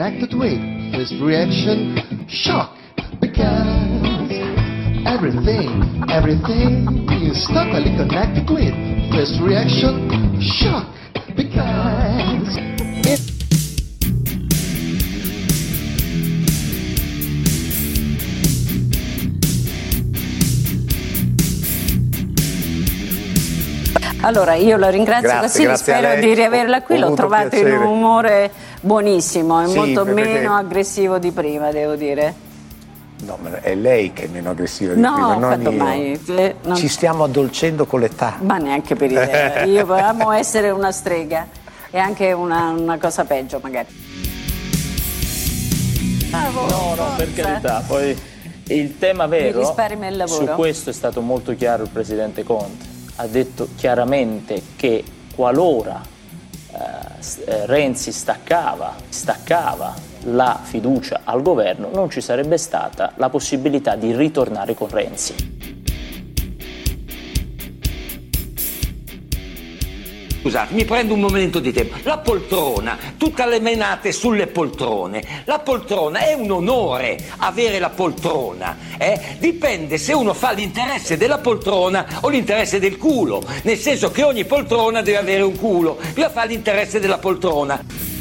connected with first reaction, shock, because everything, everything is totally connected with first reaction, shock, because it Allora, io la ringrazio Grazie, così, grazie spero di riaverla qui, Ho l'ho trovato in un umore buonissimo, è Sì, molto perché- meno aggressivo di prima, devo dire. No, ma è lei che è meno aggressiva di No, prima, non io. mai. eh, non- Ci stiamo addolcendo con l'età. Ma neanche per idea. Io amo essere una strega e anche una, una cosa peggio, magari. No, no, per carità. Poi il tema vero, il lavoro. su questo è stato molto chiaro il Presidente Conte. Ha detto chiaramente che qualora eh, Renzi staccava, staccava la fiducia al governo, non ci sarebbe stata la possibilità di ritornare con Renzi. Scusate, mi prendo un momento di tempo. La poltrona, tutte le menate sulle poltrone. La poltrona è un onore avere la poltrona. eh? Dipende se uno fa l'interesse della poltrona o l'interesse del culo. Nel senso che ogni poltrona deve avere un culo. Bisogna fare l'interesse della poltrona.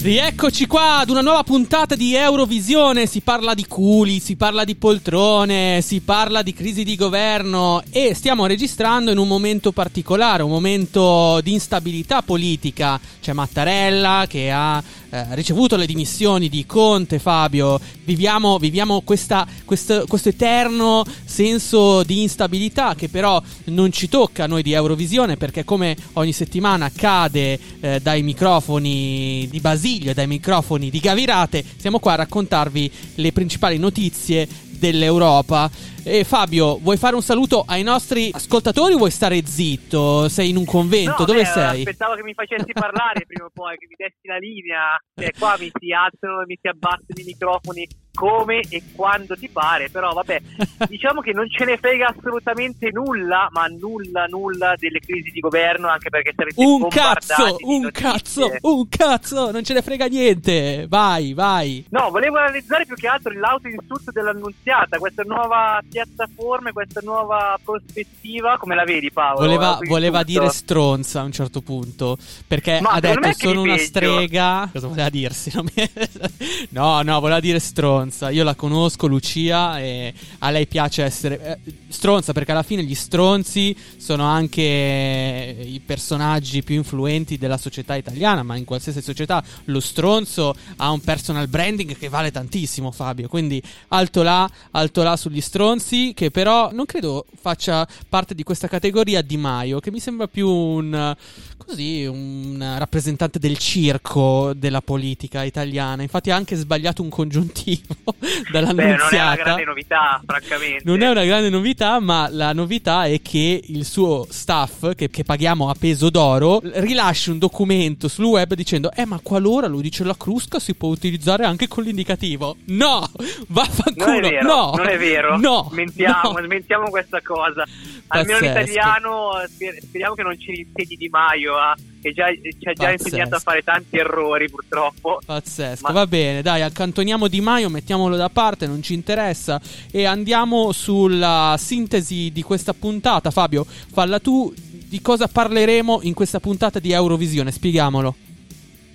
Rieccoci qua ad una nuova puntata di Eurovisione. Si parla di culi, si parla di poltrone, si parla di crisi di governo e stiamo registrando in un momento particolare, un momento di instabilità politica. C'è Mattarella che ha eh, ricevuto le dimissioni di Conte, Fabio. Viviamo, viviamo questa- questo, questo eterno senso di instabilità che però non ci tocca a noi di Eurovisione perché come ogni settimana cade eh, dai microfoni di Basilio dai microfoni di Gavirate, siamo qua a raccontarvi le principali notizie dell'Europa. E Fabio, vuoi fare un saluto ai nostri ascoltatori o vuoi stare zitto? Sei in un convento? No, Dove beh, sei? Aspettavo che mi facessi parlare prima o poi, che mi dessi la linea. Cioè, qua mi si alzano e mi si abbassano i microfoni come e quando ti pare. Però, vabbè, diciamo che non ce ne frega assolutamente nulla, ma nulla, nulla delle crisi di governo, anche perché sarete Un cazzo, un cazzo, un cazzo, non ce ne frega niente. Vai, vai. No, volevo analizzare più che altro l'autoinsulto dell'annunziata, questa nuova piattaforma, questa nuova prospettiva, come la vedi Paolo? Voleva, voleva dire stronza a un certo punto. Perché Ma ha detto sono una peggio." strega. Cosa voleva dirsi? No, no, voleva dire stronza. Io la conosco, Lucia, e a lei piace essere eh, stronza perché alla fine gli stronzi sono anche i personaggi più influenti della società italiana. Ma in qualsiasi società lo stronzo ha un personal branding che vale tantissimo, Fabio. Quindi alto là, alto là sugli stronzi, che però non credo faccia parte di questa categoria Di Maio, che mi sembra più un così un rappresentante del circo della politica italiana. Infatti ha anche sbagliato un congiuntivo Beh, non è una dall'annunziata. grande novità, francamente. Non è una grande novità, ma la novità è che il suo staff, che, che paghiamo a peso d'oro, rilasci un documento sul web dicendo: Eh, ma qualora lo dice la crusca, si può utilizzare anche con l'indicativo. No, vaffanculo. Non è vero, no, non è vero. No, Mentiamo, no. smentiamo questa cosa. Almeno Pazzesco. italiano sper- speriamo che non ci insegni Di Maio, ah, che già, ci ha già Pazzesco. insegnato a fare tanti errori purtroppo. Pazzesco, Ma- va bene, dai, accantoniamo Di Maio, mettiamolo da parte, non ci interessa e andiamo sulla sintesi di questa puntata. Fabio, falla tu, di cosa parleremo in questa puntata di Eurovisione, spieghiamolo.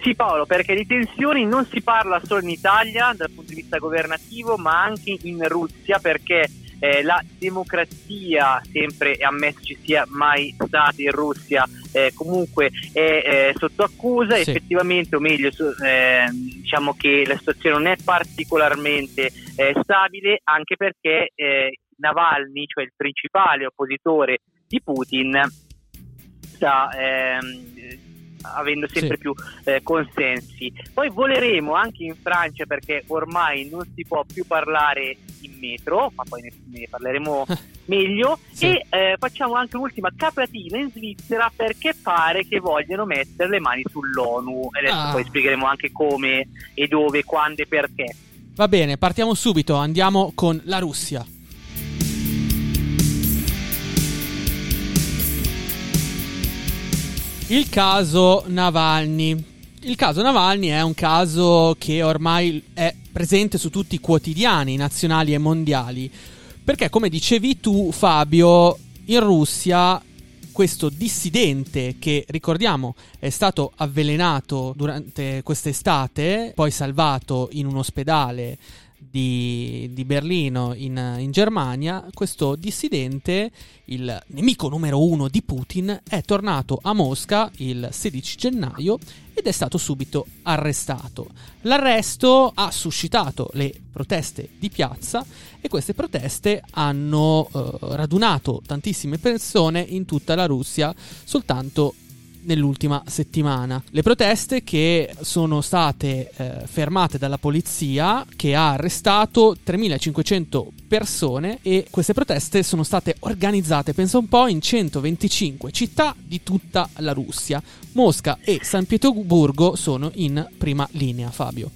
Sì Paolo, perché di tensioni non si parla solo in Italia dal punto di vista governativo, ma anche in Russia, perché eh, la democrazia, sempre ammesso ci sia mai stata in Russia, eh, comunque è eh, sotto accusa, Sì. effettivamente, o meglio, so- eh, diciamo che la situazione non è particolarmente eh, stabile, anche perché eh, Navalny, cioè il principale oppositore di Putin, sta ehm, avendo sempre Sì. più eh, consensi. Poi voleremo anche in Francia perché ormai non si può più parlare in metro, ma poi ne, ne parleremo meglio. Sì. E eh, facciamo anche un'ultima capatina in Svizzera perché pare che vogliano mettere le mani sull'ONU. E adesso Ah. poi spiegheremo anche come e dove, quando e perché. Va bene, partiamo subito, andiamo con la Russia. Il caso Navalny. Il caso Navalny è un caso che ormai è presente su tutti i quotidiani nazionali e mondiali. Perché, come dicevi tu, Fabio, in Russia questo dissidente che ricordiamo è stato avvelenato durante quest'estate, poi salvato in un ospedale di, di Berlino in, in, Germania, questo dissidente, il nemico numero uno di Putin, è tornato a Mosca il 16 gennaio ed è stato subito arrestato. L'arresto ha suscitato le proteste di piazza e queste proteste hanno eh, radunato tantissime persone in tutta la Russia soltanto nell'ultima settimana. Le proteste che sono state eh, fermate dalla polizia che ha arrestato 3500 persone e queste proteste sono state organizzate, pensa un po', in 125 città di tutta la Russia. Mosca e San Pietroburgo sono in prima linea, Fabio.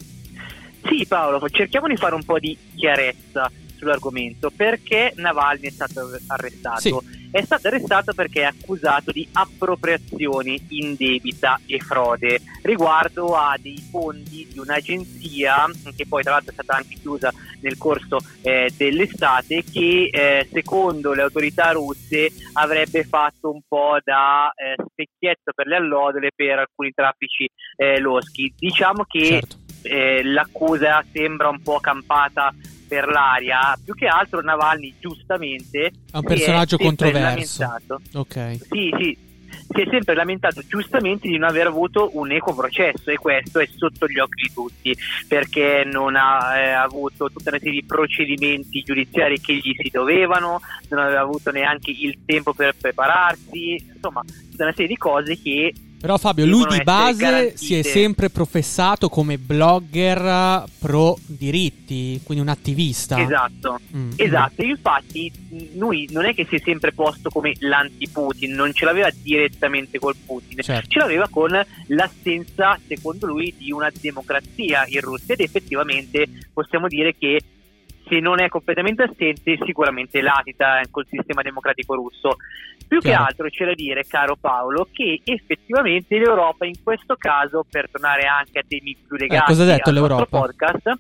Sì Paolo, cerchiamo di fare un po' di chiarezza sull'argomento. Perché Navalny è stato arrestato? Sì. È stato arrestato perché è accusato di appropriazione indebita e frode riguardo a dei fondi di un'agenzia che poi tra l'altro è stata anche chiusa nel corso eh, dell'estate che eh, secondo le autorità russe avrebbe fatto un po' da eh, specchietto per le allodole per alcuni traffici eh, loschi. Diciamo che Certo. eh, l'accusa sembra un po' campata per l'aria, più che altro Navalny giustamente È un personaggio sempre controverso. lamentato. Ok. Sì, sì, si è sempre lamentato giustamente di non aver avuto un equo processo e questo è sotto gli occhi di tutti perché non ha eh, avuto tutta una serie di procedimenti giudiziari che gli si dovevano, non aveva avuto neanche il tempo per prepararsi, insomma, tutta una serie di cose che Però Fabio, lui di base garantite. si è sempre professato come blogger pro diritti, quindi un attivista. Esatto, Mm. esatto. Infatti, lui non è che si è sempre posto come l'anti-Putin, non ce l'aveva direttamente col Putin, Certo. ce l'aveva con l'assenza, secondo lui, di una democrazia in Russia. Ed effettivamente possiamo dire che se non è completamente assente, sicuramente latita col sistema democratico russo. Più che Chiaro. altro c'è da dire, caro Paolo, che effettivamente l'Europa in questo caso, per tornare anche a temi più legati cosa ha detto al l'Europa? podcast,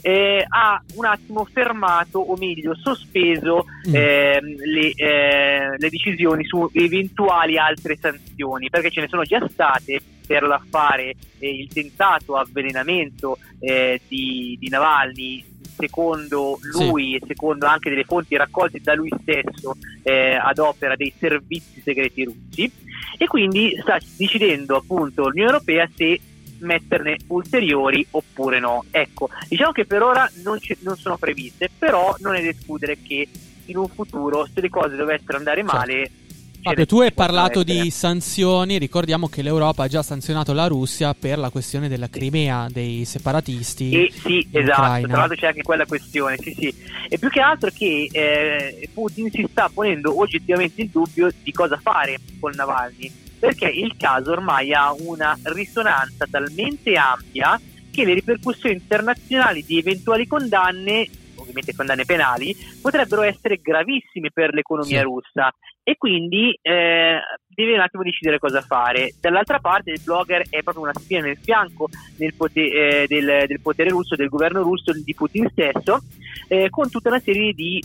eh, ha un attimo fermato, o meglio, sospeso Mm. ehm, le, eh, le decisioni su eventuali altre sanzioni, perché ce ne sono già state per l'affare eh, il tentato avvelenamento eh, di, di Navalny secondo lui e secondo anche delle fonti raccolte da lui stesso eh, ad opera dei servizi segreti russi e quindi sta decidendo appunto l'Unione Europea se metterne ulteriori oppure no. Ecco, diciamo che per ora non, ci- non sono previste, però non è da escludere che in un futuro se le cose dovessero andare Certo. male... ce Fabio, tu hai parlato di sanzioni, ricordiamo che l'Europa ha già sanzionato la Russia per la questione della Crimea, dei separatisti. E sì, in esatto, Ucraina. tra l'altro c'è anche quella questione, sì, sì. E più che altro che eh, Putin si sta ponendo oggettivamente il dubbio di cosa fare con Navalny, perché il caso ormai ha una risonanza talmente ampia che le ripercussioni internazionali di eventuali condanne, ovviamente condanne penali, potrebbero essere gravissime per l'economia Sì. russa e quindi eh, deve un attimo decidere cosa fare. Dall'altra parte il blogger è proprio una spina nel fianco nel pote- eh, del, del potere russo, del governo russo, di Putin stesso, eh, con tutta una serie di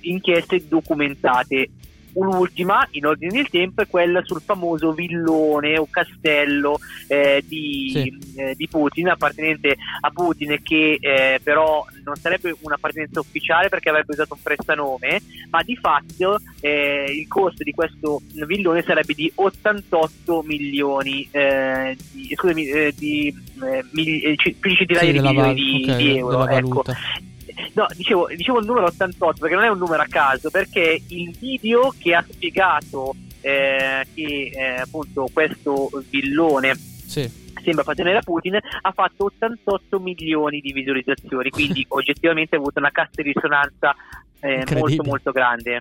inchieste documentate. Un'ultima, in ordine del tempo, è quella sul famoso villone o castello eh, di, Sì. eh, di Putin, appartenente a Putin, che eh, però non sarebbe un'appartenenza ufficiale perché avrebbe usato un prestanome, ma di fatto eh, il costo di questo villone sarebbe di 88 milioni eh, di, scusami, eh, di mili- c- più di centinaia Sì, di milioni val- di, ok, di euro. ecco. No, dicevo, dicevo il numero 88 perché non è un numero a caso, perché il video che ha spiegato eh, che eh, appunto questo villone Sì. sembra appartenere a Putin ha fatto 88 milioni di visualizzazioni, quindi oggettivamente ha avuto una cassa di risonanza eh, molto molto grande.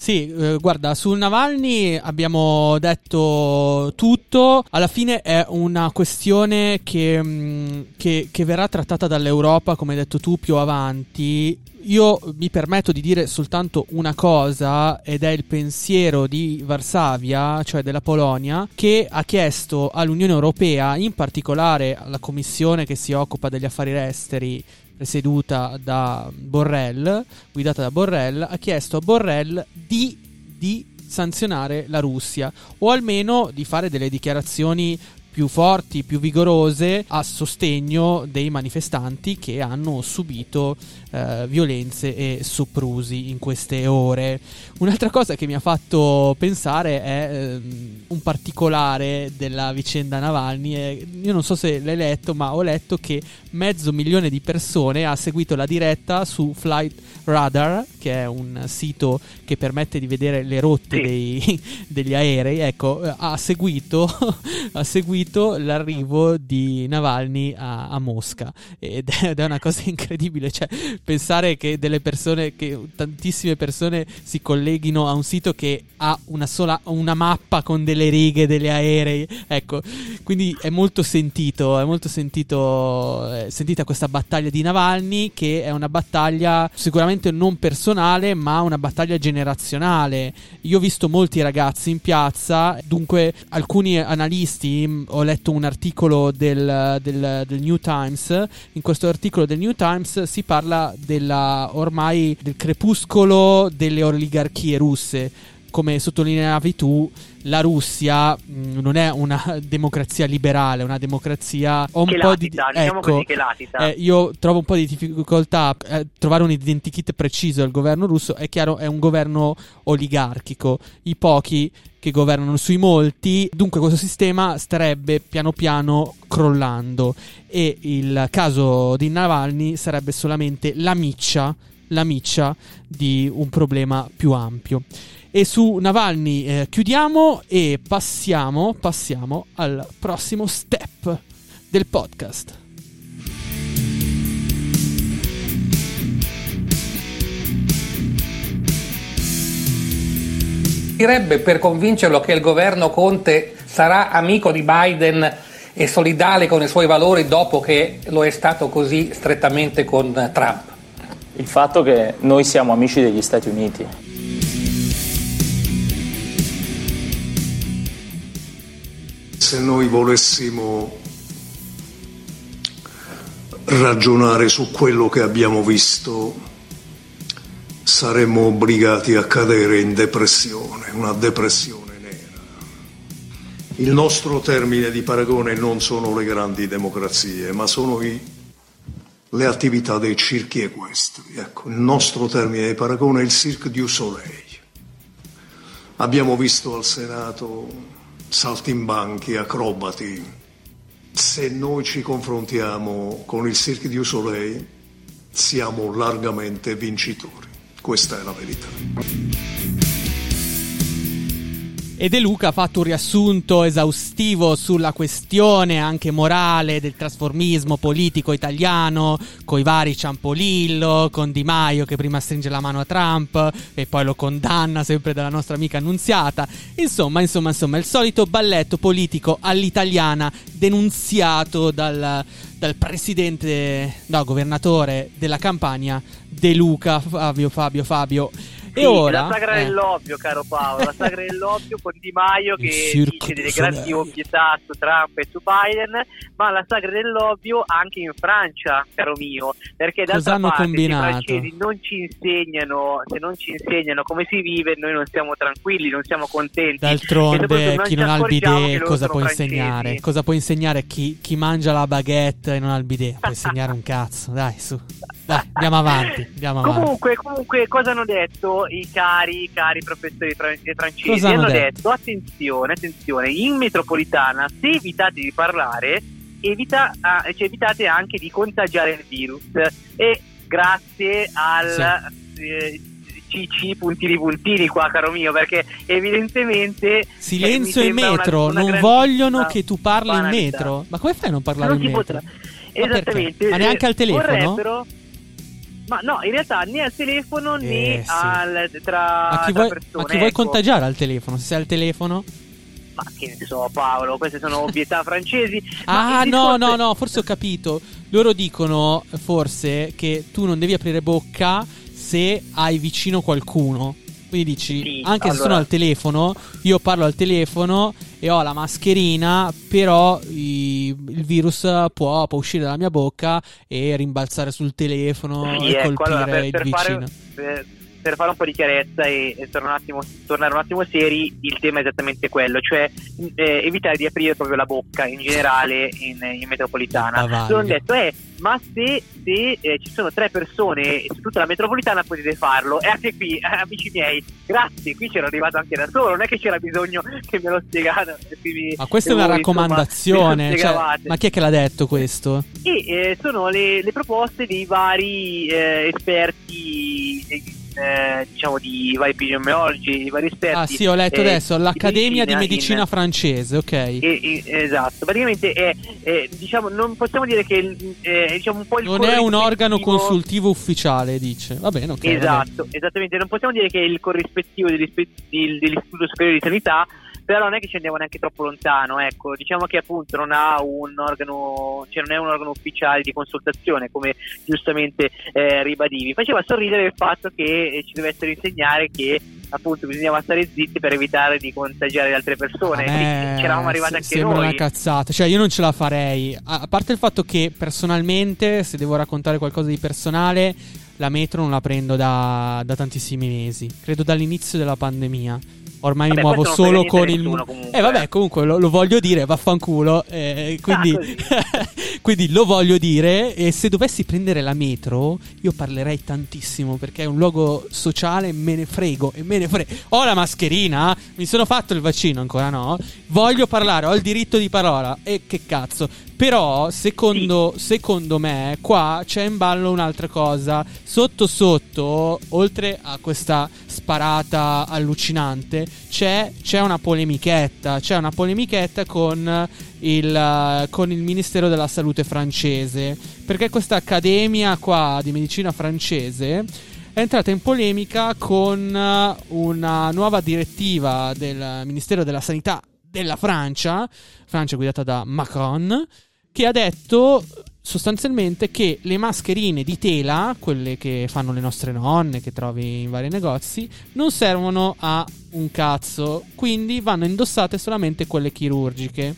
Sì, eh, guarda, sul Navalny abbiamo detto tutto. Alla fine è una questione che, mh, che, che verrà trattata dall'Europa, come hai detto tu, più avanti. Io mi permetto di dire soltanto una cosa ed è il pensiero di Varsavia, cioè della Polonia, che ha chiesto all'Unione Europea, in particolare alla Commissione che si occupa degli affari esteri, presieduta da Borrell, guidata da Borrell, ha chiesto a Borrell di, di sanzionare la Russia o almeno di fare delle dichiarazioni più forti, più vigorose a sostegno dei manifestanti che hanno subito eh, violenze e soprusi in queste ore. Un'altra cosa che mi ha fatto pensare è eh, un particolare della vicenda Navalny. Eh, io non so se l'hai letto, ma ho letto che mezzo milione di persone ha seguito la diretta su Flight Radar, che è un sito che permette di vedere le rotte dei- degli aerei. Ecco, eh, ha seguito, ha seguito l'arrivo di Navalny a, a Mosca ed è, ed è una cosa incredibile. Cioè, pensare che delle persone, che tantissime persone si colleghino a un sito che ha una sola una mappa con delle righe degli aerei. Ecco, quindi è molto sentito, è molto sentito, eh, sentita questa battaglia di Navalny che è una battaglia sicuramente non personale, ma una battaglia generazionale. Io ho visto molti ragazzi in piazza, dunque alcuni analisti, ho letto un articolo del, del- del New Times, in questo articolo del New Times si parla della ormai del crepuscolo delle oligarchie russe. Come sottolineavi tu, la Russia mh, non è una democrazia liberale, è una democrazia ho un Che po' di latita, diciamo ecco, così, che latita. eh, io trovo un po' di difficoltà a trovare un identikit preciso del governo russo. È chiaro, è un governo oligarchico. I pochi che governano sui molti. Dunque, questo sistema starebbe piano piano crollando. E il caso di Navalny sarebbe solamente la miccia, la miccia di un problema più ampio. E su Navalny eh, chiudiamo e passiamo, passiamo al prossimo step del podcast. Direbbe per convincerlo che il governo Conte sarà amico di Biden e solidale con i suoi valori dopo che lo è stato così strettamente con Trump. Il fatto che noi siamo amici degli Stati Uniti. Se noi volessimo ragionare su quello che abbiamo visto, saremmo obbligati a cadere in depressione, una depressione nera. Il nostro termine di paragone non sono le grandi democrazie, ma sono i- le attività dei circhi equestri. Ecco, il nostro termine di paragone è il Cirque du Soleil. Abbiamo visto al Senato saltimbanchi, acrobati. Se noi ci confrontiamo con il Cirque du Soleil, siamo largamente vincitori. Questa è la verità. E De Luca ha fatto un riassunto esaustivo sulla questione anche morale del trasformismo politico italiano, con i vari Ciampolillo, con Di Maio che prima stringe la mano a Trump e poi lo condanna sempre dalla nostra amica Annunziata. Insomma, insomma, insomma, il solito balletto politico all'italiana denunziato dal, dal presidente, no, governatore della Campania, De Luca, Fabio, Fabio, Fabio. Sì, e ora... la sagra eh, dell'ovvio, caro Paolo, la sagra dell'ovvio con Di Maio che dice delle grandi ovvietà su Trump e su Biden, ma la sagra dell'ovvio anche in Francia, caro mio, perché d'altra hanno parte combinato? i francesi non ci insegnano, se non ci insegnano come si vive, noi non siamo tranquilli, non siamo contenti. D'altronde, soprattutto chi non ha il bidet, cosa può francesi. insegnare? Cosa può insegnare chi, chi mangia la baguette e non ha il bidet? Può insegnare un cazzo, dai, su. Dai, andiamo avanti, andiamo avanti. Comunque, comunque, cosa hanno detto i cari, i cari professori fran- francesi? Hanno hanno detto? detto, attenzione, attenzione, in metropolitana, se evitate di parlare, evita- ah, cioè, evitate anche di contagiare il virus. E grazie al eh, CC puntini puntini qua, caro mio, perché evidentemente... Silenzio eh, mi in metro, una- una non vogliono che tu parli in banalità. metro. Ma come fai a non parlare Non in metro? potrà. Esattamente. Ma neanche al telefono? Vorrebbero... Ma no, in realtà né al telefono né Eh, sì. al, tra, Ma chi, tra vuoi, persone. ma chi vuoi ecco. contagiare al telefono? Se sei al telefono? Ma che ne so, Paolo, queste sono ovvietà francesi. Ah, il no, no, no, forse ho capito. Loro dicono forse che tu non devi aprire bocca se hai vicino qualcuno. Quindi dici, Sì, anche se sono allora- al telefono, io parlo al telefono e ho la mascherina, però i- il virus può, può uscire dalla mia bocca e rimbalzare sul telefono Sì, e ecco, colpire allora, per, il per vicino. fare, per, per fare un po' di chiarezza e, e tornare, un attimo, tornare un attimo seri, il tema è esattamente quello, cioè eh, evitare di aprire proprio la bocca in generale in, in metropolitana. Hanno detto, eh, ma se, se, eh, ci sono tre persone su tutta la metropolitana potete farlo. E anche qui, eh, amici miei, grazie, qui c'ero arrivato anche da solo, non è che c'era bisogno che me lo spiegate. Ma questa è una raccomandazione. cioè, ma chi è che l'ha detto questo? e eh, sono le, le proposte dei vari eh, esperti, eh, diciamo di vari epidemiologi, di vari esperti. Ah, sì, ho letto eh, adesso l'Accademia di in- Medicina francese, ok. e- e- esatto, praticamente è, è, diciamo, non possiamo dire che è, diciamo un po' il Non è un organo consultivo ufficiale, dice. Va bene, ok. Esatto, esattamente, non possiamo dire che è il corrispettivo dell'Istituto Superiore di Sanità, però non è che ci andiamo neanche troppo lontano, ecco, diciamo che appunto non ha un organo, cioè non è un organo ufficiale di consultazione, come giustamente eh, ribadivi. Faceva sorridere il fatto che eh, ci deve essere insegnare che appunto bisognava stare zitti per evitare di contagiare le altre persone. Me Ci eravamo arrivati anche sembra noi. una cazzata. Cioè, io non ce la farei. A, a parte il fatto che personalmente, se devo raccontare qualcosa di personale, la metro non la prendo da, da tantissimi mesi. Credo dall'inizio della pandemia. Ormai Vabbè, mi muovo solo con il. comunque, eh, vabbè, eh. comunque lo, lo voglio dire, vaffanculo. eh, quindi, Ah, quindi lo voglio dire. E se dovessi prendere la metro, io parlerei tantissimo perché è un luogo sociale. Me ne frego e me ne frego. Ho la mascherina, mi sono fatto il vaccino, ancora no. Voglio parlare, ho il diritto di parola. E che cazzo. Però, secondo, secondo me, qua c'è in ballo un'altra cosa. Sotto sotto, oltre a questa sparata allucinante, c'è, c'è una polemichetta. C'è una polemichetta con il, con il Ministero della Salute francese. Perché questa accademia qua di medicina francese è entrata in polemica con una nuova direttiva del Ministero della Sanità della Francia, Francia guidata da Macron, che ha detto sostanzialmente che le mascherine di tela, quelle che fanno le nostre nonne, che trovi in vari negozi, non servono a un cazzo, quindi vanno indossate solamente quelle chirurgiche.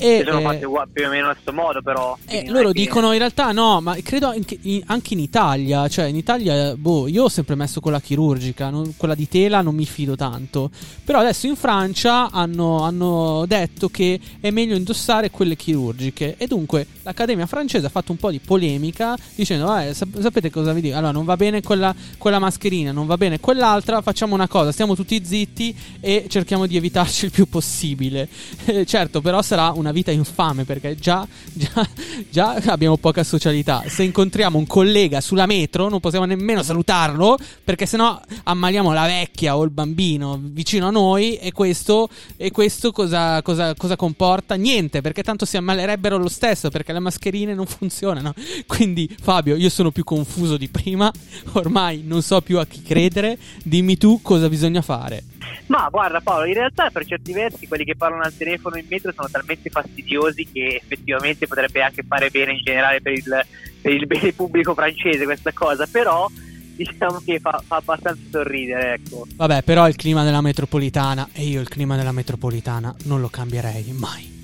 E, sono eh, fatte più o meno allo stesso modo, però. eh, loro dicono in realtà no, ma credo anche in, anche in Italia, cioè in Italia, boh, io ho sempre messo quella chirurgica, non- quella di tela non mi fido tanto. Però adesso in Francia hanno, hanno detto che è meglio indossare quelle chirurgiche e dunque l'Accademia francese ha fatto un po' di polemica dicendo, "Eh, sap- sapete cosa vi dico? Allora non va bene quella, quella mascherina, non va bene quell'altra, facciamo una cosa, stiamo tutti zitti e cerchiamo di evitarci il più possibile. Eh, certo, però sarà una vita infame perché già, già, già abbiamo poca socialità. Se incontriamo un collega sulla metro non possiamo nemmeno salutarlo perché sennò ammaliamo la vecchia o il bambino vicino a noi e questo, e questo cosa, cosa, cosa comporta? Niente, perché tanto si ammalerebbero lo stesso perché le mascherine non funzionano. Quindi Fabio, io sono più confuso di prima, ormai non so più a chi credere, dimmi tu cosa bisogna fare. Ma guarda Paolo, in realtà per certi versi quelli che parlano al telefono in metro sono talmente fastidiosi che effettivamente potrebbe anche fare bene in generale per il, per il bene pubblico francese questa cosa, però diciamo che fa, fa abbastanza sorridere, ecco. Vabbè, però il clima della metropolitana e io il clima della metropolitana non lo cambierei mai.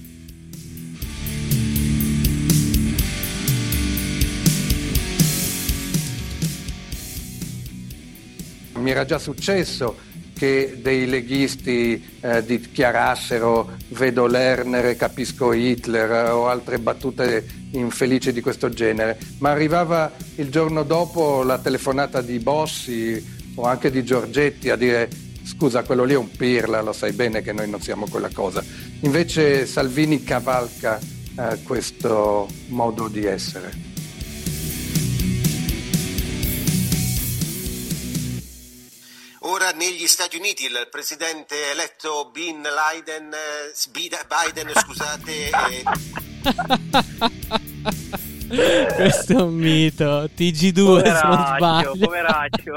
Mi era già successo che dei leghisti eh, dichiarassero vedo Lerner e capisco Hitler eh, o altre battute infelici di questo genere, ma arrivava il giorno dopo la telefonata di Bossi o anche di Giorgetti a dire scusa quello lì è un pirla, lo sai bene che noi non siamo quella cosa. Invece Salvini cavalca eh, questo modo di essere. Negli Stati Uniti il presidente eletto Bin Laden, eh, Biden, scusate, eh, Questo è un mito. TG2 se non Poveraccio, sbaglio. poveraccio.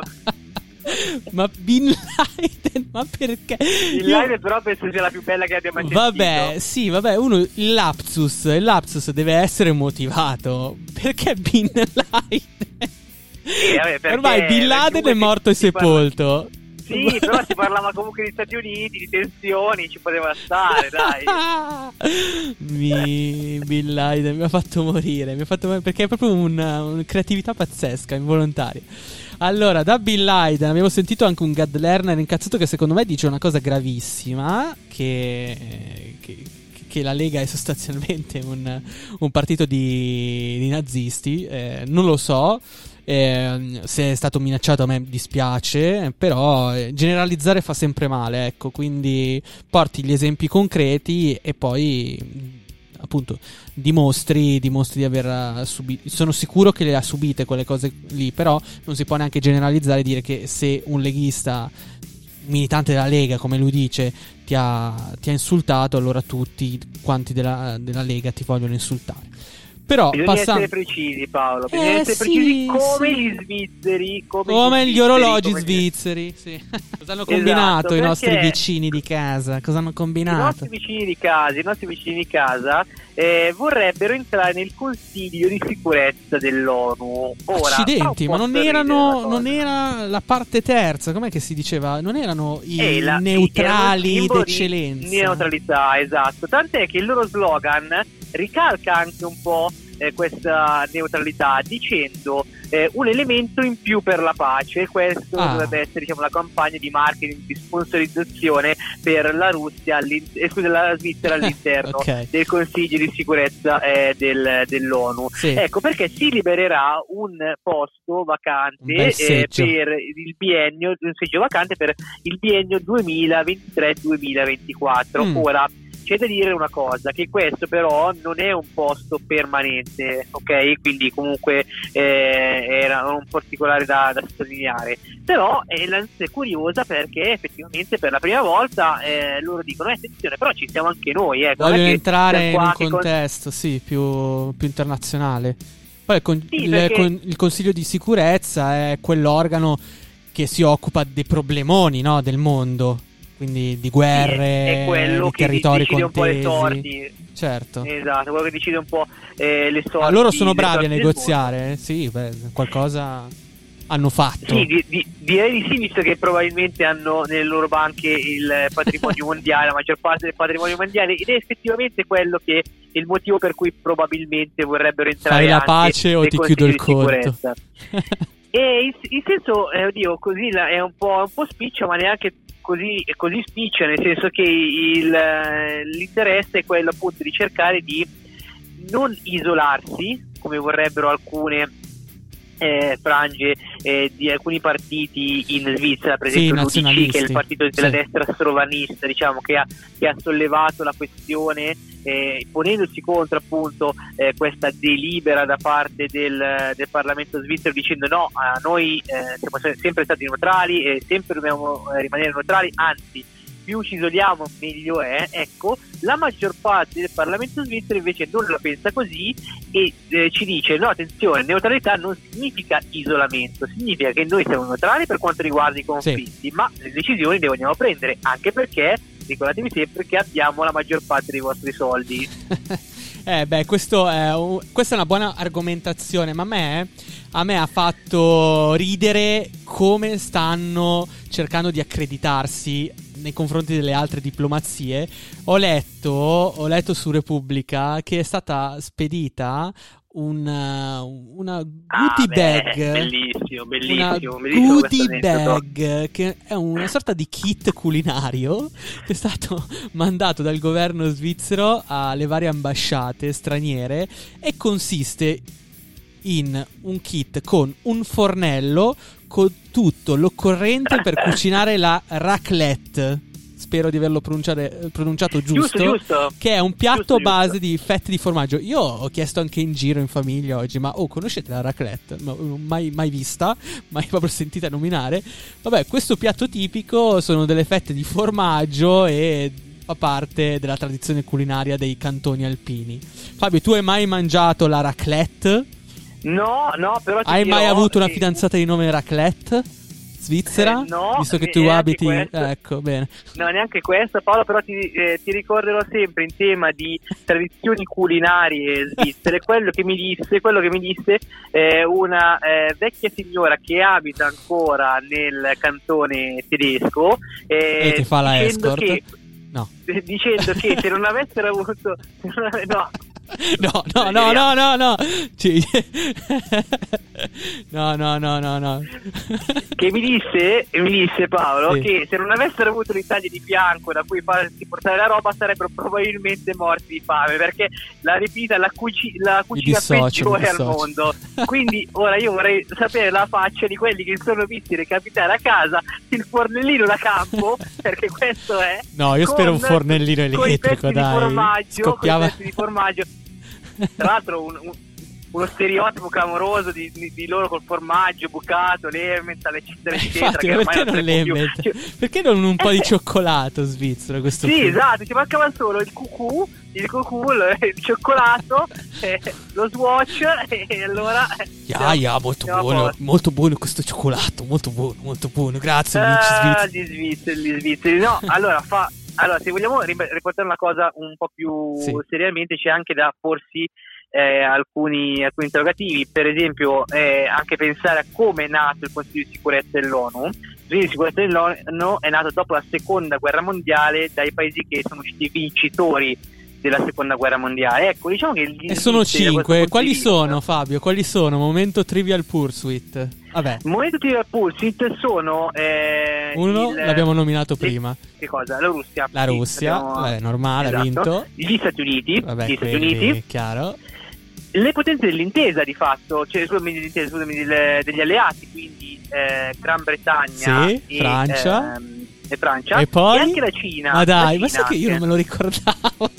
ma Bin Laden, ma perché? Il Io- live però penso sia la più bella che abbia mai sentito. Vabbè, sì, vabbè, uno il lapsus, il lapsus deve essere motivato. Perché Bin Laden? Sì, vabbè, perché Ormai Bin Laden è morto e si parla- sepolto. Sì, però si parlava comunque di Stati Uniti, di tensioni, ci poteva stare, dai. Mi, Bin Laden mi ha fatto morire, mi ha fatto morire perché è proprio una, una creatività pazzesca, involontaria. Allora, da Bin Laden abbiamo sentito anche un Gad Lerner incazzato che secondo me dice una cosa gravissima, che, che, che la Lega è sostanzialmente un, un partito di, di nazisti, eh, non lo so. Eh, se è stato minacciato a me dispiace, però eh, generalizzare fa sempre male, ecco, quindi porti gli esempi concreti e poi mh, appunto dimostri, dimostri di aver subito. Sono sicuro che le ha subite quelle cose lì, però non si può neanche generalizzare e dire che se un leghista militante della Lega, come lui dice, ti ha, ti ha insultato, allora tutti quanti della, della Lega ti vogliono insultare. Però Bisogna passando essere precisi, Paolo. Bisogna Eh, essere sì, precisi come sì. gli svizzeri. Come, come gli gli orologi come svizzeri, sì. Cosa hanno Esatto, combinato i nostri vicini di casa? Cosa hanno I combinato? nostri vicini di casa, i nostri vicini di casa eh, vorrebbero entrare nel Consiglio di sicurezza dell'ONU. Ora, Accidenti, ma non erano, non era la parte terza, com'è che si diceva? Non erano i Eh, la- neutrali d'eccellenza. Di, di neutralità, esatto. Tant'è che il loro slogan ricalca anche un po' eh, questa neutralità dicendo eh, un elemento in più per la pace. Questo Ah. dovrebbe essere diciamo, la campagna di marketing, di sponsorizzazione per la Russia, eh, scusa, la Svizzera all'interno Ok. del Consiglio di sicurezza eh, del- dell'ONU. Sì. Ecco perché si libererà un posto Un vacante bel eh, per il biennio, un seggio vacante per il biennio 2023-2024. Mm. Ora c'è da dire una cosa, che questo però non è un posto permanente, ok? Quindi comunque eh, era un particolare da, da sottolineare. Però eh, è curiosa perché effettivamente per la prima volta eh, loro dicono, eh, attenzione, però ci siamo anche noi. È Vogliono entrare in un che con- contesto, sì, più, più internazionale. Poi il, con- Sì, il, perché- con- il Consiglio di sicurezza è quell'organo che si occupa dei problemoni no, del mondo, quindi di guerre, è quello di che territori decide un po' le sorti. Certo. Esatto, quello che decide un po' eh, le sorti. Ah, loro sono bravi a negoziare, sì, beh, qualcosa hanno fatto. Sì, di- di- direi di sì, visto che probabilmente hanno nelle loro banche il patrimonio mondiale, la maggior parte del patrimonio mondiale, ed è effettivamente quello che è il motivo per cui probabilmente vorrebbero entrare Fai la pace o ti chiudo il conto. E il, il senso, eh, oddio, così è un po', un po' spiccio, ma neanche così, così spiccio, nel senso che il, eh, l'interesse è quello appunto di cercare di non isolarsi, come vorrebbero alcune eh, frange eh, di alcuni partiti in Svizzera, per Sì, esempio l'UDC, che è il partito della Sì. destra strovanista, diciamo, che ha, che ha sollevato la questione eh, ponendosi contro appunto eh, questa delibera da parte del, del Parlamento svizzero dicendo no, a noi eh, siamo se- sempre stati neutrali e sempre dobbiamo eh, rimanere neutrali, anzi più ci isoliamo meglio è, ecco, la maggior parte del Parlamento svizzero invece non la pensa così e eh, ci dice no attenzione, neutralità non significa isolamento, significa che noi siamo neutrali per quanto riguarda i conflitti, ma le decisioni le vogliamo prendere, anche perché ricordatevi sempre che abbiamo la maggior parte dei vostri soldi. Eh beh, questo è questa è una buona argomentazione, ma a me, a me ha fatto ridere come stanno cercando di accreditarsi nei confronti delle altre diplomazie. Ho letto, ho letto su Repubblica che è stata spedita una, una goodie Ah, beh, bag. bellissimo, Una bellissimo, bellissimo questo goodie bag che è una sorta di kit culinario che è stato mandato dal governo svizzero alle varie ambasciate straniere e consiste in un kit con un fornello con tutto l'occorrente per cucinare la raclette. Spero di averlo pronunciato giusto. Giusto, giusto. Che è un piatto Giusto, base di fette di formaggio. Io ho chiesto anche in giro in famiglia oggi, ma oh, conoscete la raclette? No, mai, mai vista, mai proprio sentita nominare. Vabbè, questo piatto tipico sono delle fette di formaggio e fa parte della tradizione culinaria dei cantoni alpini. Fabio, tu hai mai mangiato la raclette? No, no, però Hai dirò mai avuto una fidanzata di nome Raclette? Svizzera? Eh, no, Visto che e- tu abiti... questo. Ecco, bene. No, neanche questo, Paolo, però ti, eh, ti ricorderò sempre in tema di tradizioni culinarie svizzere quello che mi disse, quello che mi disse eh, una eh, vecchia signora che abita ancora nel cantone tedesco eh, E che fa la escort? che- No. dicendo che se non avessero avuto no, No, no, no, no, no, no. Ci- No, no, no, no, no. che mi disse, mi disse Paolo Sì. che se non avessero avuto l'Italia di fianco da cui farsi portare la roba sarebbero probabilmente morti di fame perché la ripita la, cuci- la cucina peggiore al mondo quindi ora io vorrei sapere la faccia di quelli che sono visti recapitare a casa il fornellino da campo perché questo è No, io con- spero un fornellino con i elettrico, pezzi dai. di formaggio Scoppiava- con i pezzi di formaggio tra l'altro un- un- uno stereotipo clamoroso di, di- di loro col formaggio bucato, l'emmental, eccetera, eccetera. Infatti, che ma ormai perché non l'emmet? Cioè, Perché non un po' di cioccolato svizzero questo sì, punto? esatto, ci mancava solo il cucù, il cucù, il cioccolato, eh, lo swatch e allora... eh, Ya, ya, molto buono, molto buono questo cioccolato, molto buono, molto buono. Grazie, amici Ah, svizzeri. gli svizzeri, gli svizzeri. No, allora fa. Allora, se vogliamo ri- riportare una cosa un po' più Sì. seriamente, c'è anche da porsi eh, alcuni, alcuni interrogativi. Per esempio, eh, anche pensare a come è nato il Consiglio di sicurezza dell'ONU. Il Consiglio di sicurezza dell'ONU è nato dopo la seconda guerra mondiale dai paesi che sono usciti vincitori della seconda guerra mondiale. Ecco, diciamo che E sono cinque. Quali sono, Fabio? Quali sono? Momento Trivial Pursuit. Vabbè, Il momento di Pulsit sono eh, uno il- l'abbiamo nominato sì, prima. Che cosa? La Russia. La Sì, Russia, abbiamo- vabbè, normale, ha esatto. vinto. Gli Stati Uniti, Vabbè, gli Stati Uniti. chiaro. Le potenze dell'intesa di fatto, cioè scusami, dell'intesa, scusami, del- degli alleati, quindi eh, Gran Bretagna Sì, e, Francia. ehm, e Francia. E poi? anche la Cina. Ma dai, ma sai che io non me lo ricordavo.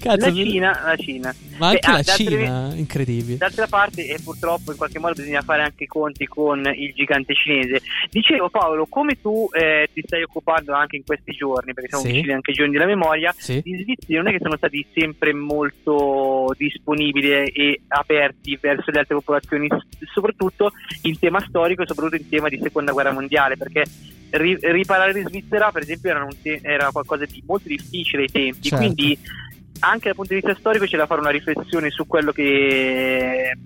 Cazzo, La Cina, la Cina. ma anche Beh, ah, la Cina, incredibile. D'altra parte, e purtroppo in qualche modo bisogna fare anche i conti con il gigante cinese. Dicevo Paolo, come tu eh, ti stai occupando anche in questi giorni, perché siamo Sì. vicini anche ai giorni della memoria, Sì. gli svizzeri non è che sono stati sempre molto disponibili e aperti verso le altre popolazioni, soprattutto in tema storico e soprattutto in tema di seconda guerra mondiale, perché ri- riparare in Svizzera, per esempio, era, un te- era qualcosa di molto difficile ai tempi, Certo. quindi anche dal punto di vista storico c'è da fare una riflessione su quello che,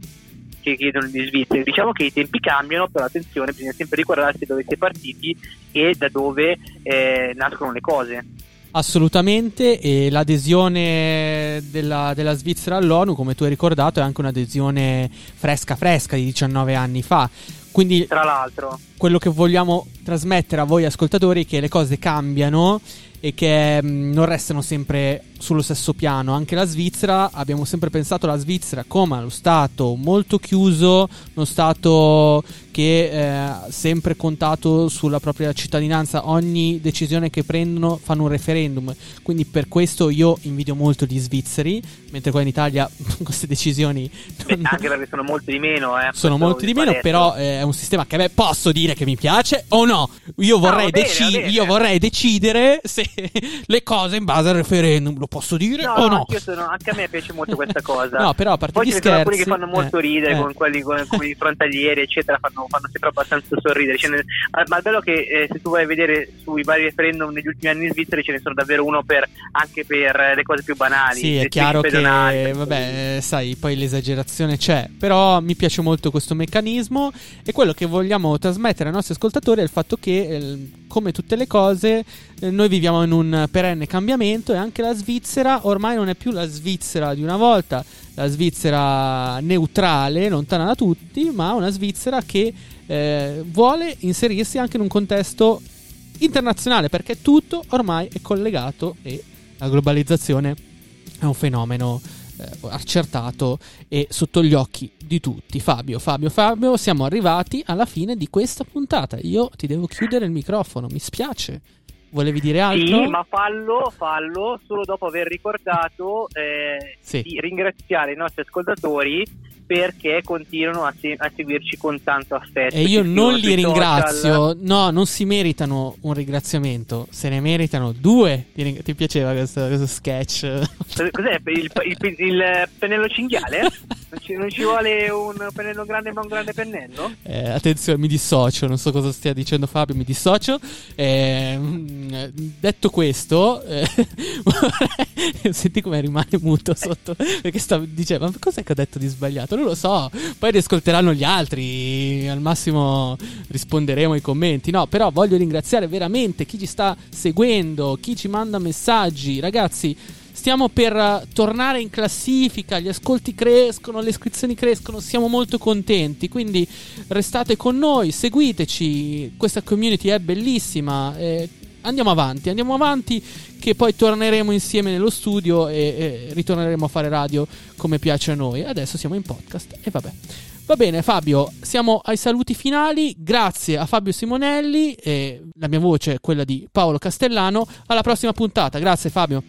che chiedono gli svizzeri. Diciamo che i tempi cambiano, però attenzione, bisogna sempre ricordarsi dove si è partiti e da dove eh, nascono le cose. Assolutamente, e l'adesione della, della Svizzera all'ONU, come tu hai ricordato, è anche un'adesione fresca fresca di 19 anni fa. Quindi Tra l'altro, quello che vogliamo trasmettere a voi ascoltatori è che le cose cambiano e che mh, non restano sempre sullo stesso piano. Anche la Svizzera, abbiamo sempre pensato alla Svizzera come lo Stato molto chiuso, uno Stato che eh, ha sempre contato sulla propria cittadinanza. Ogni decisione che prendono fanno un referendum. Quindi per questo io invidio molto gli svizzeri, mentre qua in Italia queste decisioni beh, non- anche perché sono molti di meno. Eh, sono molti di meno, però eh, è un sistema che beh, posso dire che mi piace o no. Io vorrei, va bene, deci- io vorrei decidere se le cose in base al referendum. Lo posso dire No, o no, sono- anche a me piace molto questa cosa. No, però a parte Poi gli ce ne sono alcuni che scherzi, fanno molto eh, ridere eh. con quelli con, con i frontalieri, eccetera, fanno, fanno sempre abbastanza sorridere. Ne- ma, il bello è che eh, se tu vai a vedere sui vari referendum negli ultimi anni in Svizzera ce ne sono davvero uno per, anche per eh, le cose più banali. Sì, è chiaro che, vabbè, eh, sai, poi l'esagerazione c'è, però mi piace molto questo meccanismo e quello che vogliamo trasmettere ai nostri ascoltatori è il fatto che, eh, come tutte le cose, eh, noi viviamo in un perenne cambiamento e anche la Svizzera ormai non è più la Svizzera di una volta, la Svizzera neutrale, lontana da tutti, ma una Svizzera che eh, vuole inserirsi anche in un contesto internazionale perché tutto ormai è collegato e la globalizzazione è un fenomeno accertato e sotto gli occhi di tutti. Fabio, Fabio, Fabio, siamo arrivati alla fine di questa puntata. Io ti devo chiudere il microfono, mi spiace. Volevi dire altro? Sì, ma fallo, fallo solo dopo aver ricordato eh, Sì. di ringraziare i nostri ascoltatori perché continuano a, se- a seguirci con tanto affetto. E io non li ringrazio, no, non si meritano un ringraziamento, se ne meritano due. Ti, ring- ti piaceva questo, questo sketch? Cos'è? Il, il- il pennello cinghiale? Non ci, non ci vuole un pennello grande ma un grande pennello? Eh, attenzione, mi dissocio, non so cosa stia dicendo Fabio, mi dissocio. Eh, mm, detto questo, eh, senti come rimane muto sotto, perché stavo dicendo, ma cos'è che ho detto di sbagliato? Non lo so, poi riascolteranno gli altri, al massimo risponderemo ai commenti. No, però voglio ringraziare veramente chi ci sta seguendo, chi ci manda messaggi, ragazzi. Stiamo per tornare in classifica, gli ascolti crescono, le iscrizioni crescono, siamo molto contenti, quindi restate con noi, seguiteci, questa community è bellissima, eh, andiamo avanti, andiamo avanti che poi torneremo insieme nello studio e, e ritorneremo a fare radio come piace a noi. Adesso siamo in podcast e vabbè. Va bene Fabio, siamo ai saluti finali, grazie a Fabio Simonelli e la mia voce è quella di Paolo Castellano, alla prossima puntata, grazie Fabio.